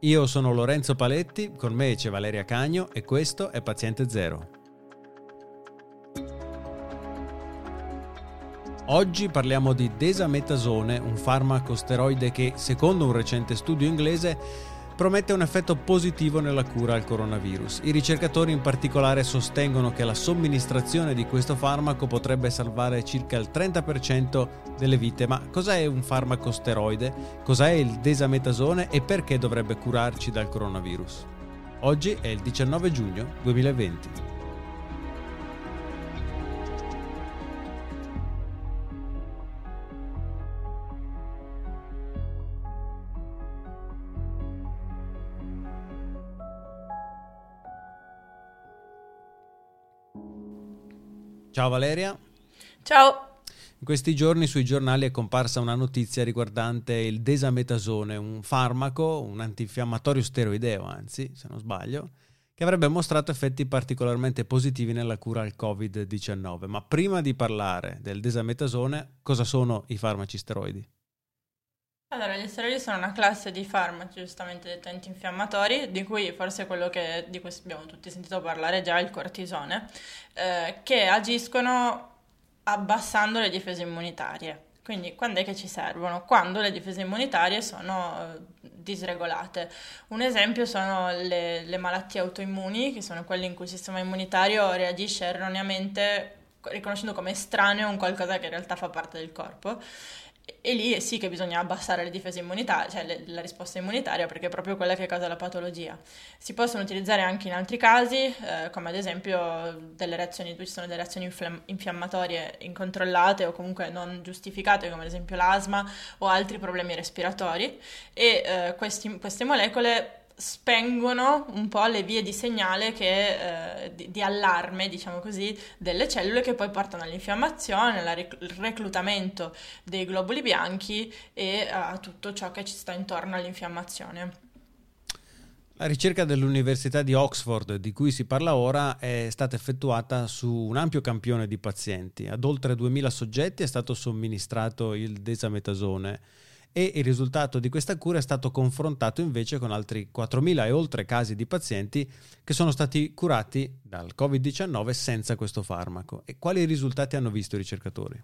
Io sono Lorenzo Paletti, con me c'è Valeria Cagno e questo è Paziente Zero. Oggi parliamo di desametasone, un farmaco steroide che, secondo un recente studio inglese, promette un effetto positivo nella cura al coronavirus. I ricercatori in particolare sostengono che la somministrazione di questo farmaco potrebbe salvare circa il 30% delle vite. Ma cos'è un farmaco steroide? Cos'è il desametasone e perché dovrebbe curarci dal coronavirus? Oggi è il 19 giugno 2020. Ciao Valeria. Ciao. In questi giorni sui giornali è comparsa una notizia riguardante il desametasone, un farmaco, un antinfiammatorio steroideo, anzi, se non sbaglio, che avrebbe mostrato effetti particolarmente positivi nella cura al Covid-19. Ma prima di parlare del desametasone, cosa sono i farmaci steroidi? Allora, gli steroidi sono una classe di farmaci giustamente detti antinfiammatori, di cui forse quello che, di cui abbiamo tutti sentito parlare già è il cortisone, eh, che agiscono abbassando le difese immunitarie. Quindi quando è che ci servono? Quando le difese immunitarie sono eh, disregolate. Un esempio sono le, le malattie autoimmuni, che sono quelle in cui il sistema immunitario reagisce erroneamente riconoscendo come estraneo un qualcosa che in realtà fa parte del corpo e lì sì che bisogna abbassare le difese immunitarie, cioè le, la risposta immunitaria, perché è proprio quella che causa la patologia. Si possono utilizzare anche in altri casi, eh, come ad esempio delle reazioni, ci sono delle reazioni infiamm- infiammatorie incontrollate o comunque non giustificate, come ad esempio l'asma o altri problemi respiratori, e eh, questi, queste molecole spengono un po' le vie di segnale che, eh, di, di, allarme, diciamo così, delle cellule che poi portano all'infiammazione, al rec- reclutamento dei globuli bianchi e a tutto ciò che ci sta intorno all'infiammazione. La ricerca dell'Università di Oxford di cui si parla ora è stata effettuata su un ampio campione di pazienti. Ad oltre 2000 soggetti è stato somministrato il desametasone e il risultato di questa cura è stato confrontato invece con altri 4.000 e oltre casi di pazienti che sono stati curati dal Covid-19 senza questo farmaco. E quali risultati hanno visto i ricercatori?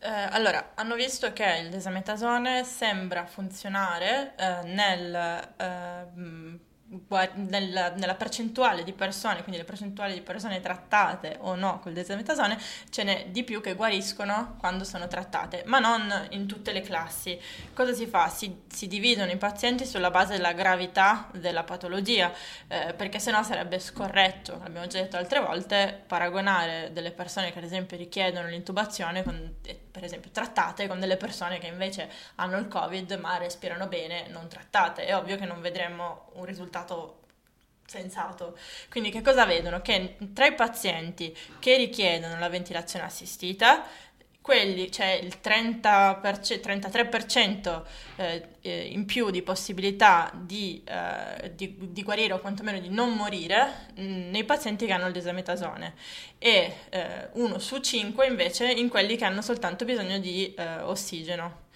Eh, allora, hanno visto che il desametasone sembra funzionare eh, nel eh, nella, nella, percentuale di persone, quindi le percentuali di persone trattate o no col desametasone, ce n'è di più che guariscono quando sono trattate, ma non in tutte le classi. Cosa si fa? Si, si dividono i pazienti sulla base della gravità della patologia, eh, perché sennò sarebbe scorretto, l'abbiamo già detto altre volte, paragonare delle persone che ad esempio richiedono l'intubazione, con, eh, per esempio trattate, con delle persone che invece hanno il Covid ma respirano bene, non trattate. È ovvio che non vedremo un risultato sensato. Quindi che cosa vedono? Che tra i pazienti che richiedono la ventilazione assistita, quelli cioè il 30%, 33% eh, eh, in più di possibilità di, eh, di, di, guarire o quantomeno di non morire mm, nei pazienti che hanno il desametasone e eh, uno su 5 invece in quelli che hanno soltanto bisogno di eh, ossigeno.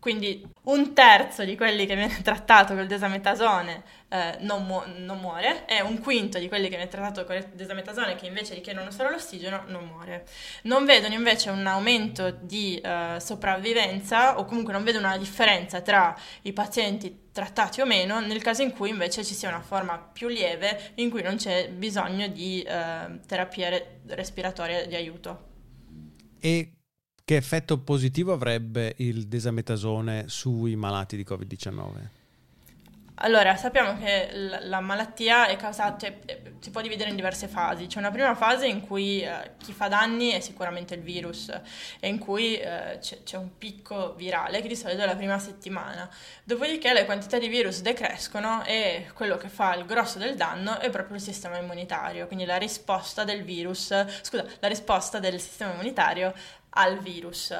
Quindi un terzo di quelli che viene trattato col desametasone eh, non, mu- non, muore e un quinto di quelli che viene trattato con il desametasone che invece richiedono solo l'ossigeno non muore. Non vedono invece un aumento di eh, sopravvivenza o comunque non vedono una differenza tra i pazienti trattati o meno nel caso in cui invece ci sia una forma più lieve in cui non c'è bisogno di eh, terapia re- respiratoria di aiuto. E che effetto positivo avrebbe il desametasone sui malati di Covid-19? Allora, sappiamo che la, la malattia è causata, cioè, eh, si può dividere in diverse fasi. C'è una prima fase in cui eh, chi fa danni è sicuramente il virus e in cui eh, c'è, c'è, un picco virale che di solito è la prima settimana. Dopodiché le quantità di virus decrescono e quello che fa il grosso del danno è proprio il sistema immunitario, quindi la risposta del virus, scusa, la risposta del sistema immunitario al virus.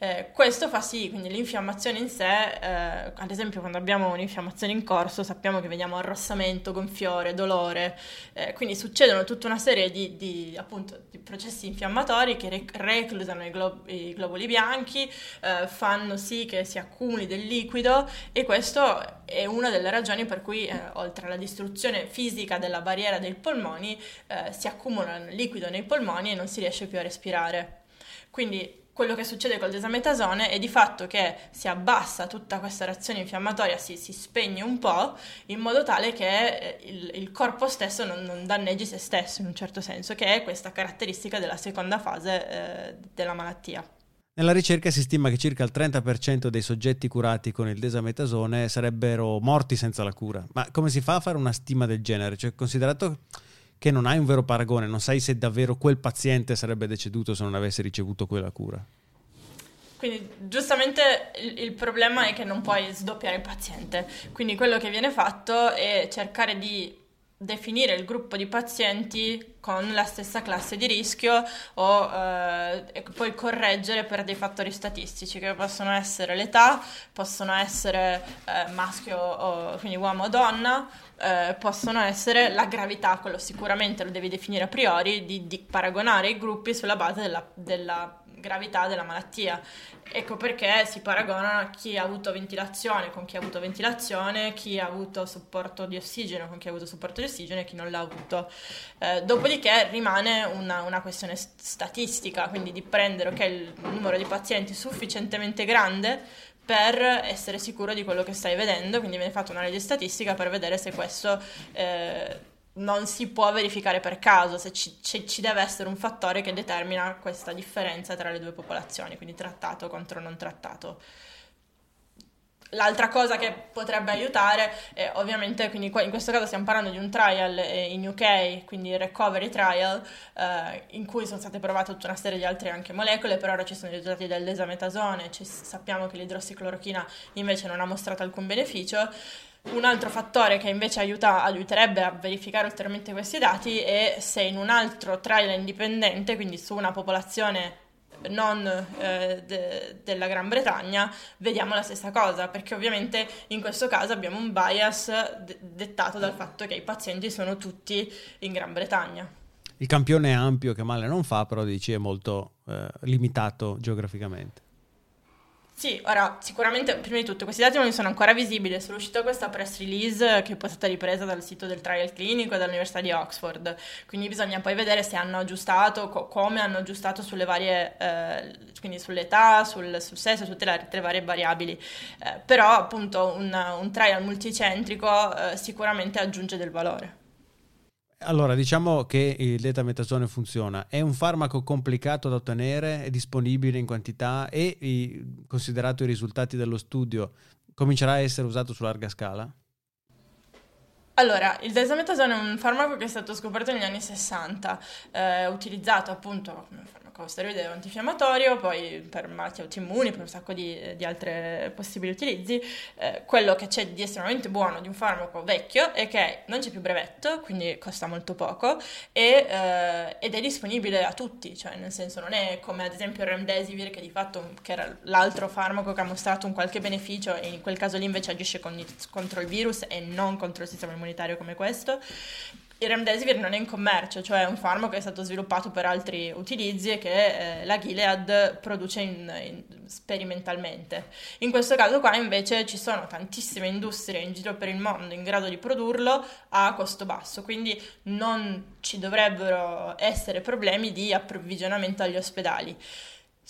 Eh, questo fa sì, quindi l'infiammazione in sé, eh, ad esempio quando abbiamo un'infiammazione in corso sappiamo che vediamo arrossamento, gonfiore, dolore, eh, quindi succedono tutta una serie di, di, appunto, di processi infiammatori che rec- reclutano i, glo- i, globuli bianchi, eh, fanno sì che si accumuli del liquido e questo è una delle ragioni per cui eh, oltre alla distruzione fisica della barriera dei polmoni eh, si accumula liquido nei polmoni e non si riesce più a respirare. Quindi quello che succede col desametasone è di fatto che si abbassa tutta questa reazione infiammatoria, si, si spegne un po', in modo tale che eh, il, il corpo stesso non, non, danneggi se stesso in un certo senso, che è questa caratteristica della seconda fase eh, della malattia. Nella ricerca si stima che circa il 30% dei soggetti curati con il desametasone sarebbero morti senza la cura. Ma come si fa a fare una stima del genere? Cioè, considerato che non hai un vero paragone, non sai se davvero quel paziente sarebbe deceduto se non avesse ricevuto quella cura. Quindi giustamente il, il, problema è che non puoi sdoppiare il paziente, quindi quello che viene fatto è cercare di definire il gruppo di pazienti con la stessa classe di rischio o eh, poi correggere per dei fattori statistici che possono essere l'età, possono essere eh, maschio o quindi uomo o donna, eh, possono essere la gravità, quello sicuramente lo devi definire a priori, di, di paragonare i gruppi sulla base della, della gravità della malattia. Ecco perché si paragona chi ha avuto ventilazione con chi ha avuto ventilazione, chi ha avuto supporto di ossigeno con chi ha avuto supporto di ossigeno e chi non l'ha avuto. Eh, dopodiché rimane una, una, questione statistica, quindi di prendere okay, il numero di pazienti sufficientemente grande per essere sicuro di quello che stai vedendo, quindi viene fatta un'analisi statistica per vedere se questo... Eh, non si può verificare per caso, se ci, ci, deve essere un fattore che determina questa differenza tra le due popolazioni, quindi trattato contro non trattato. L'altra cosa che potrebbe aiutare è ovviamente, quindi in questo caso stiamo parlando di un trial eh, in UK, quindi il recovery trial, eh, in cui sono state provate tutta una serie di altre anche molecole, però ora ci sono i risultati del desametasone, ci, sappiamo che l'idrossiclorochina invece non ha mostrato alcun beneficio. Un altro fattore che invece aiuta, aiuterebbe a verificare ulteriormente questi dati è se in un altro trial indipendente, quindi su una popolazione non eh, de- della Gran Bretagna, vediamo la stessa cosa, perché ovviamente in questo caso abbiamo un bias de- dettato dal fatto che i pazienti sono tutti in Gran Bretagna. Il campione è ampio che male non fa, però dici è molto eh, limitato geograficamente. Sì, ora sicuramente prima di tutto questi dati non sono ancora visibili, è solo uscita questa press release che poi è stata ripresa dal sito del trial clinico e dall'Università di Oxford, quindi bisogna poi vedere se hanno aggiustato, co- come hanno aggiustato sulle varie, eh, quindi sull'età, sul, sul sesso, tutte le, le varie variabili, eh, però appunto un, un trial multicentrico eh, sicuramente aggiunge del valore. Allora, diciamo che il detametasone funziona. È un farmaco complicato da ottenere, è disponibile in quantità e, considerato i risultati dello studio, comincerà a essere usato su larga scala? Allora, il desametasone è un farmaco che è stato scoperto negli anni 60, eh, utilizzato appunto come steroide antinfiammatorio, poi per malattie autoimmuni, per un sacco di, di altri possibili utilizzi. Eh, quello che c'è di estremamente buono di un farmaco vecchio è che non c'è più brevetto, quindi costa molto poco, e, eh, ed è disponibile a tutti, cioè nel senso non è come ad esempio il Remdesivir che di fatto che era l'altro farmaco che ha mostrato un qualche beneficio e in quel caso lì invece agisce con, contro il virus e non contro il sistema immunitario come questo il remdesivir non è in commercio, cioè è un farmaco che è stato sviluppato per altri utilizzi e che eh, la Gilead produce in, in, sperimentalmente. In questo caso qua invece ci sono tantissime industrie in giro per il mondo in grado di produrlo a costo basso, quindi non ci dovrebbero essere problemi di approvvigionamento agli ospedali.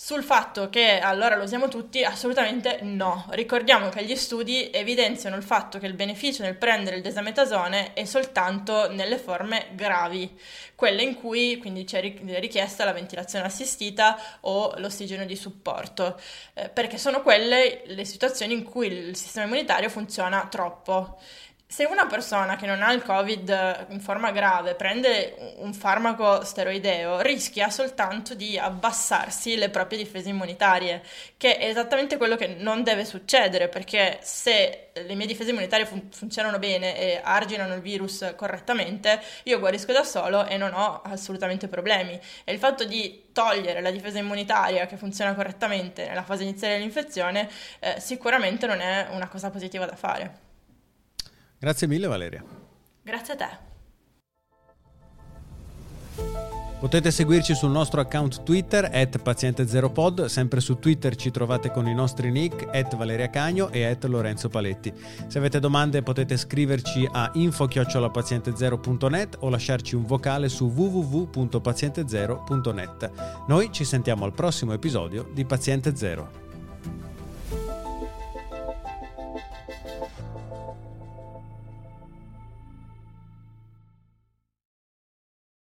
Sul fatto che allora lo usiamo tutti, assolutamente no. Ricordiamo che gli studi evidenziano il fatto che il beneficio nel prendere il desametasone è soltanto nelle forme gravi, quelle in cui quindi c'è richiesta la ventilazione assistita o l'ossigeno di supporto, eh, perché sono quelle le situazioni in cui il sistema immunitario funziona troppo. Se una persona che non ha il Covid in forma grave prende un farmaco steroideo, rischia soltanto di abbassarsi le proprie difese immunitarie, che è esattamente quello che non deve succedere, perché se le mie difese immunitarie fun- funzionano bene e arginano il virus correttamente, io guarisco da solo e non ho assolutamente problemi. E il fatto di togliere la difesa immunitaria che funziona correttamente nella fase iniziale dell'infezione eh, sicuramente non è una cosa positiva da fare. Grazie mille Valeria. Grazie a te. Potete seguirci sul nostro account Twitter, at paziente0pod, sempre su Twitter ci trovate con i nostri nick, at Valeria Cagno e at Lorenzo Paletti. Se avete domande potete scriverci a info-paziente0.net o lasciarci un vocale su www.paziente0.net. Noi ci sentiamo al prossimo episodio di Paziente Zero.